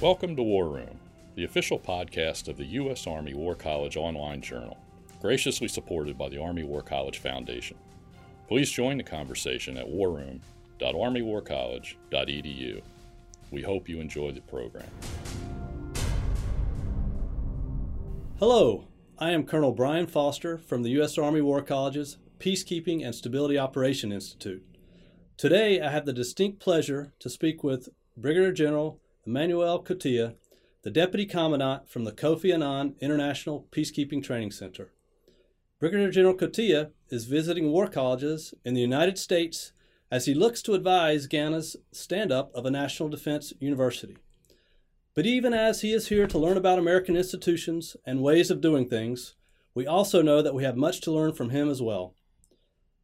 Welcome to War Room, the official podcast of the U.S. Army War College online journal, graciously supported by the Army War College Foundation. Please join the conversation at warroom.armywarcollege.edu. We hope you enjoy the program. Hello, I am Colonel Brian Foster from the U.S. Army War College's Peacekeeping and Stability Operation Institute. Today, I have the distinct pleasure to speak with Brigadier General Emmanuel Kotia, the Deputy Commandant from the Kofi Annan International Peacekeeping Training Center. Brigadier General Kotia is visiting war colleges in the United States as he looks to advise Ghana's stand up of a national defense university. But even as he is here to learn about American institutions and ways of doing things, we also know that we have much to learn from him as well.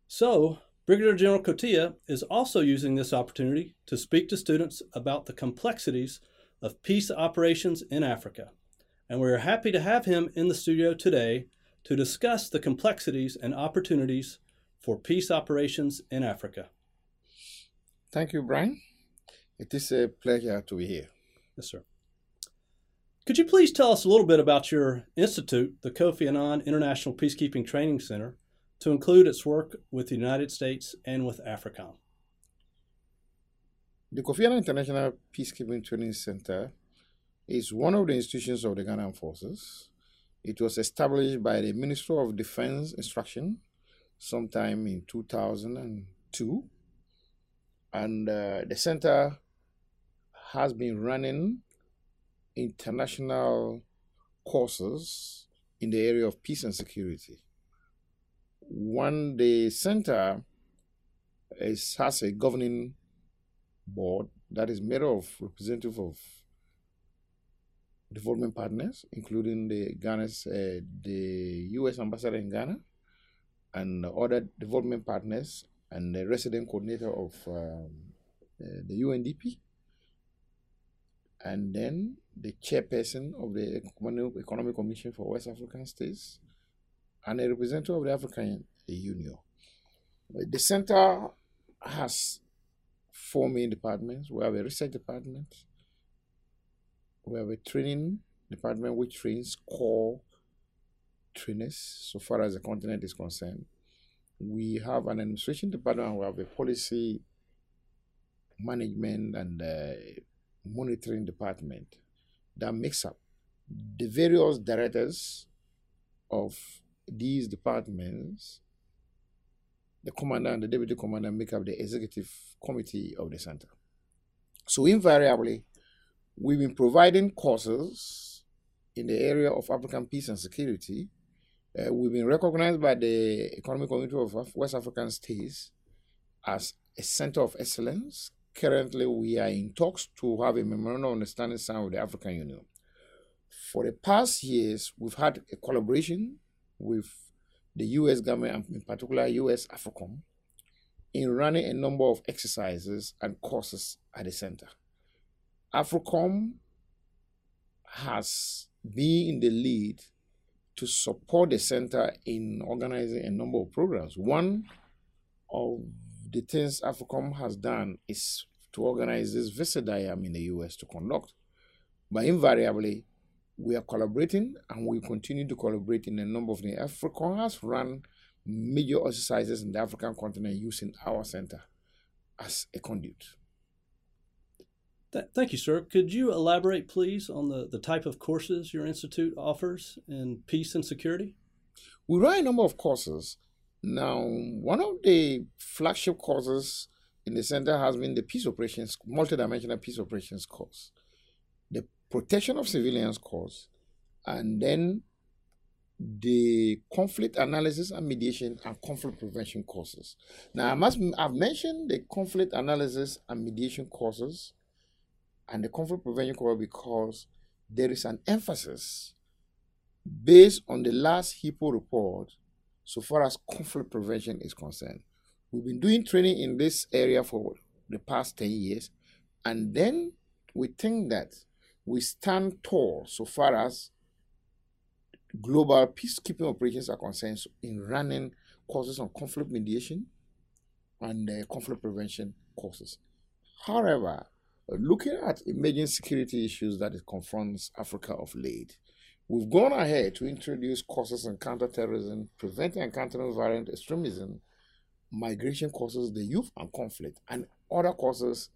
So, Brigadier General Kotia is also using this opportunity to speak to students about the complexities of peace operations in Africa. And we are happy to have him in the studio today to discuss the complexities and opportunities for peace operations in Africa. Thank you, Brian. It is a pleasure to be here. Yes, sir. Could you please tell us a little bit about your institute, the Kofi Annan International Peacekeeping Training Center, to include its work with the United States and with AFRICOM? The Kofi International Peacekeeping Training Center is one of the institutions of the Ghanaian Forces. It was established by the Minister of Defense Instruction sometime in 2002. And uh, the center has been running international courses in the area of peace and security. One, the center is, has a governing board that is made of representative of development partners, including the Ghana's uh, the U.S. ambassador in Ghana and other development partners and the resident coordinator of um, uh, the UNDP and then the chairperson of the Economic Commission for West African States, and a representative of the African Union. The center has four main departments. We have a research department, we have a training department which trains core trainers so far as the continent is concerned. We have an administration department, we have a policy management and uh, monitoring department that makes up the various directors of these departments. The commander and the deputy commander make up the executive committee of the center. So, invariably, we've been providing courses in the area of African peace and security. Uh, we've been recognized by the Economic Community of West African States as a center of excellence Currently, we are in talks to have a memorandum of understanding signed with the African Union. For the past years, we've had a collaboration with the US government, in particular US AFRICOM, in running a number of exercises and courses at the center. AFRICOM has been in the lead to support the center in organizing a number of programs. One of the things AFRICOM has done is to organize this visit I am in the US to conduct. But invariably, we are collaborating and we continue to collaborate in a number of the AFRICOM has run major exercises in the African continent using our center as a conduit. Thank you, sir. Could you elaborate, please, on the, the type of courses your institute offers in peace and security? We run a number of courses now, one of the flagship courses in the center has been the peace operations, multidimensional peace operations course, protection of civilians course, and then the conflict analysis and mediation and conflict prevention courses. Now, I must I've mentioned the conflict analysis and mediation courses and the conflict prevention course because there is an emphasis based on the last HIPPO report so far as conflict prevention is concerned. We've been doing training in this area for the past 10 years, and then we think that we stand tall so far as global peacekeeping operations are concerned in running courses on conflict mediation and uh, conflict prevention courses. However, looking at emerging security issues that it confronts Africa of late, we've gone ahead to introduce courses on counterterrorism, preventing and countering violent extremism, migration courses, the youth and conflict, and other courses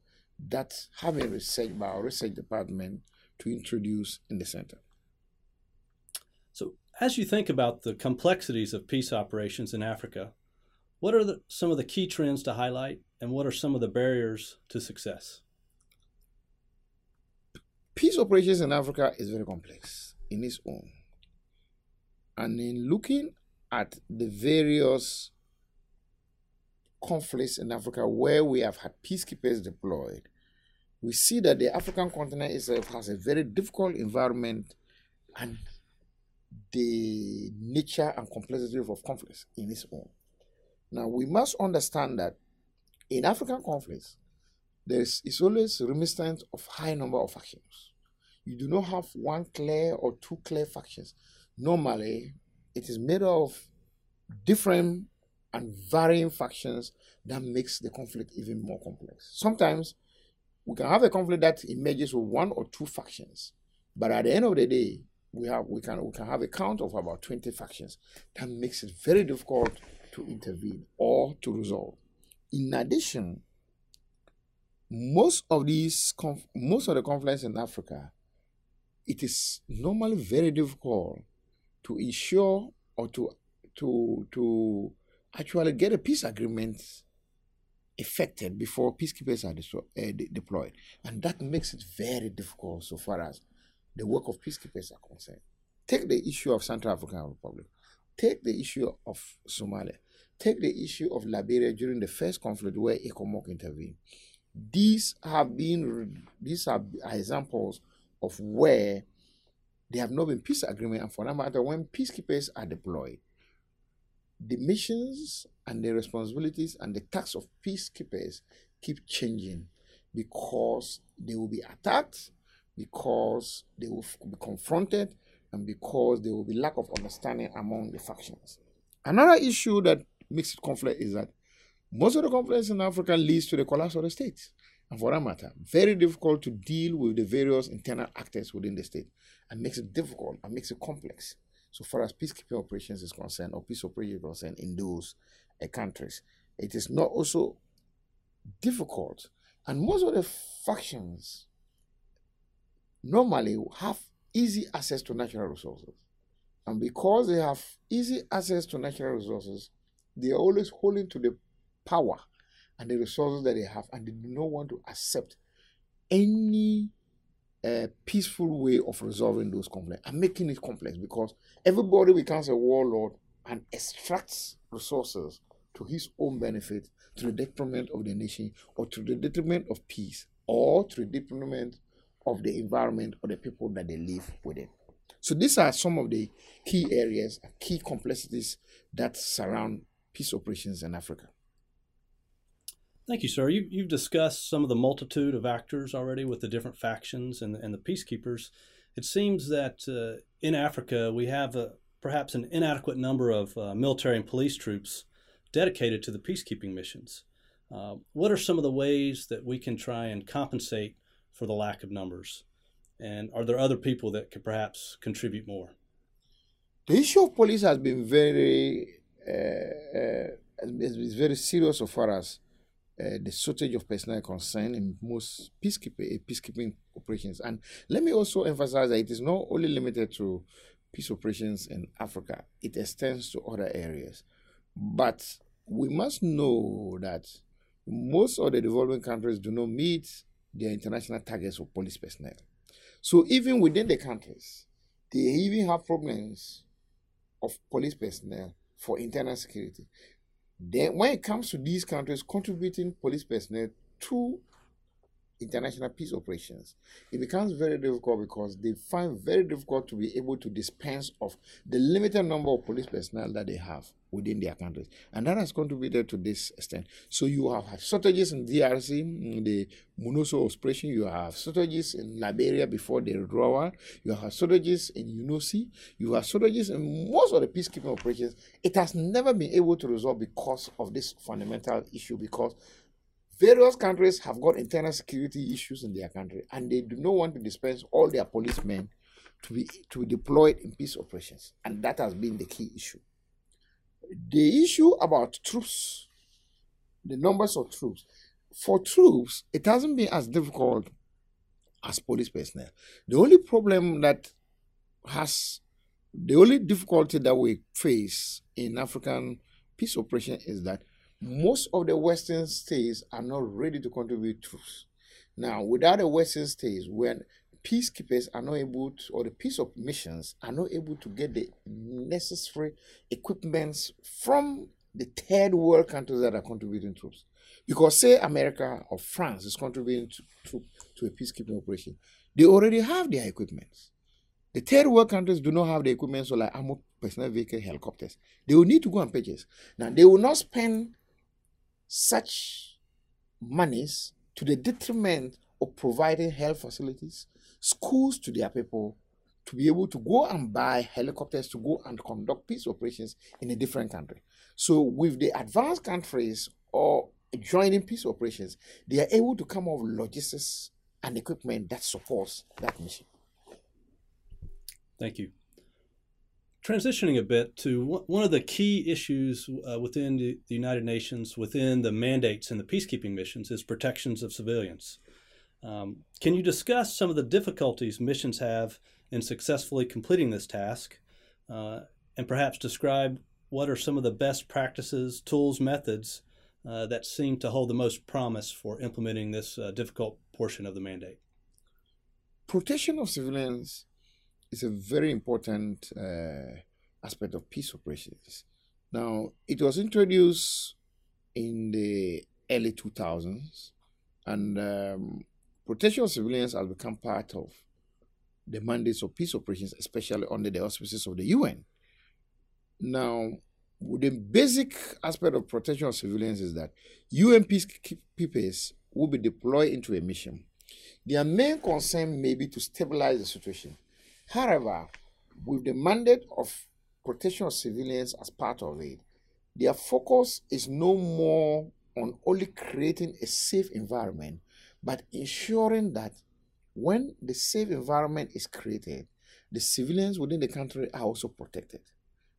that have been researched by our research department to introduce in the center. So, as you think about the complexities of peace operations in Africa, what are the, some of the key trends to highlight, and what are some of the barriers to success? Peace operations in Africa is very complex in its own. And in looking at the various conflicts in Africa where we have had peacekeepers deployed, we see that the African continent itself has a very difficult environment and the nature and complexity of conflicts in its own. Now, we must understand that in African conflicts, there is always reminiscent of high number of factions. You do not have one clear or two clear factions. Normally, it is made of different and varying factions that makes the conflict even more complex. Sometimes we can have a conflict that emerges with one or two factions, but at the end of the day, we have we can we can have a count of about 20 factions. That makes it very difficult to intervene or to resolve. In addition, most of these most of the conflicts in Africa, it is normally very difficult to ensure or to to to actually get a peace agreement effected before peacekeepers are uh, de- deployed, and that makes it very difficult so far as the work of peacekeepers are concerned. Take the issue of Central African Republic. Take the issue of Somalia. Take the issue of Liberia during the first conflict where ECOMOG intervened. These have been these are examples of where there have not been peace agreement, and for that matter, when peacekeepers are deployed, the missions and the responsibilities and the tasks of peacekeepers keep changing because they will be attacked, because they will be confronted, and because there will be lack of understanding among the factions. Another issue that makes it conflict is that most of the conflicts in Africa leads to the collapse of the state. And for that matter, very difficult to deal with the various internal actors within the state and makes it difficult and makes it complex so far as peacekeeping operations is concerned or peace operations is concerned in those uh, countries. It is not also difficult. And most of the factions normally have easy access to natural resources. And because they have easy access to natural resources, they are always holding to the power and the resources that they have, and they do not want to accept any uh, peaceful way of resolving those conflicts and making it complex because everybody becomes a warlord and extracts resources to his own benefit to the detriment of the nation or to the detriment of peace or to the detriment of the environment or the people that they live within. So these are some of the key areas, key complexities that surround peace operations in Africa. Thank you, sir. You, have discussed some of the multitude of actors already with the different factions and, and the peacekeepers. It seems that uh, in Africa we have a, perhaps an inadequate number of uh, military and police troops dedicated to the peacekeeping missions. Uh, what are some of the ways that we can try and compensate for the lack of numbers? And are there other people that could perhaps contribute more? The issue of police has been very uh, uh, is very serious so far as uh, the shortage of personnel concerned in most peacekeeping, uh, peacekeeping operations. And let me also emphasize that it is not only limited to peace operations in Africa, it extends to other areas. But we must know that most of the developing countries do not meet their international targets of police personnel. So even within the countries, they even have problems of police personnel for internal security. Then, when it comes to these countries contributing police personnel to international peace operations, it becomes very difficult because they find very difficult to be able to dispense of the limited number of police personnel that they have within their countries. And that has contributed to this extent. So you have shortages in DRC, in the MONUSCO operation, you have shortages in Liberia before the withdrawal, you have shortages in UNOCI, you have shortages in most of the peacekeeping operations. It has never been able to resolve because of this fundamental issue, because various countries have got internal security issues in their country, and they do not want to dispense all their policemen to be to be deployed in peace operations, and that has been the key issue. The issue about troops, the numbers of troops, for troops, it hasn't been as difficult as police personnel. The only problem that has the only difficulty that we face in African peace operation is that most of the Western states are not ready to contribute troops. Now, without the Western states, when peacekeepers are not able to, or the peace of missions are not able to get the necessary equipments from the third world countries that are contributing troops. Because, say, America or France is contributing to, to, to a peacekeeping operation, they already have their equipments. The third world countries do not have the equipment, so like armored personnel vehicle, helicopters. They will need to go and purchase. Now, they will not spend such monies to the detriment of providing health facilities, schools to their people, to be able to go and buy helicopters to go and conduct peace operations in a different country. So, with the advanced countries or joining peace operations, they are able to come up with logistics and equipment that supports that mission. Thank you. Transitioning a bit to one of the key issues uh, within the, United Nations, within the mandates and the peacekeeping missions, is protections of civilians. Um, can you discuss some of the difficulties missions have in successfully completing this task, uh, and perhaps describe what are some of the best practices, tools, methods uh, that seem to hold the most promise for implementing this uh, difficult portion of the mandate? Protection of civilians is a very important uh, aspect of peace operations. Now, it was introduced in the early 2000s, and um, protection of civilians has become part of the mandates of peace operations, especially under the auspices of the UN. Now, the basic aspect of protection of civilians is that UN peacekeepers will be deployed into a mission. Their main concern may be to stabilize the situation. However, with the mandate of protection of civilians as part of it, their focus is no more on only creating a safe environment, but ensuring that when the safe environment is created, the civilians within the country are also protected.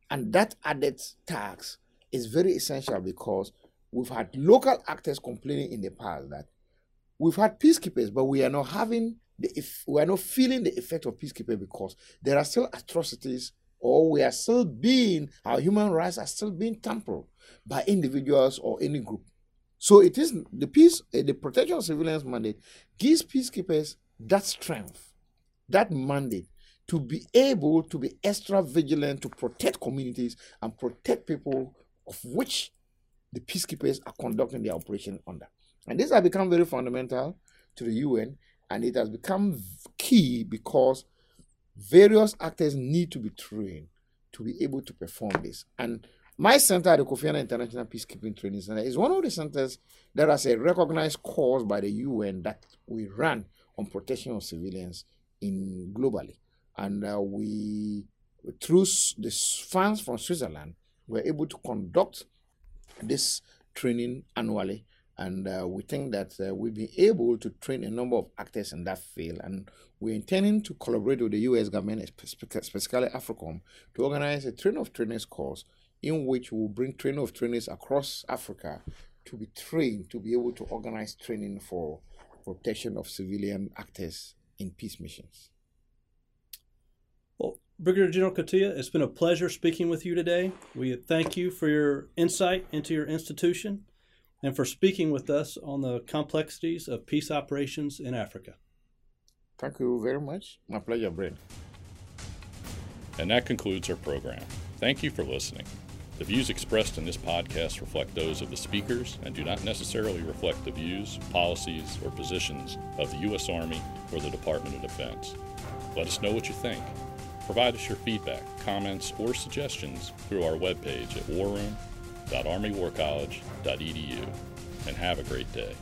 And that added tax is very essential because we've had local actors complaining in the past that we've had peacekeepers, but we are not having if we are not feeling the effect of peacekeeping because there are still atrocities or we are still being our human rights are still being tampered by individuals or any group. So it is the peace, uh, the protection of civilians mandate gives peacekeepers that strength, that mandate to be able to be extra vigilant to protect communities and protect people of which the peacekeepers are conducting their operation under. And this has become very fundamental to the UN and it has become key because various actors need to be trained to be able to perform this. And my center, the Kofi Annan International Peacekeeping Training Center, is one of the centers that has a recognized course by the UN that we run on protection of civilians in globally and uh, we through the funds from Switzerland were able to conduct this training annually and uh, we think that uh, we've been able to train a number of actors in that field and we're intending to collaborate with the US government specifically AFRICOM to organize a train of trainers course in which we'll bring train of trainers across Africa to be trained to be able to organize training for protection of civilian actors in peace missions. Well, Brigadier General Kotia, it's been a pleasure speaking with you today. We thank you for your insight into your institution and for speaking with us on the complexities of peace operations in Africa. Thank you very much. My pleasure, Brent. And that concludes our program. Thank you for listening. The views expressed in this podcast reflect those of the speakers and do not necessarily reflect the views, policies, or positions of the U.S. Army or the Department of Defense. Let us know what you think. Provide us your feedback, comments, or suggestions through our webpage at warroom.armywarcollege.edu and have a great day.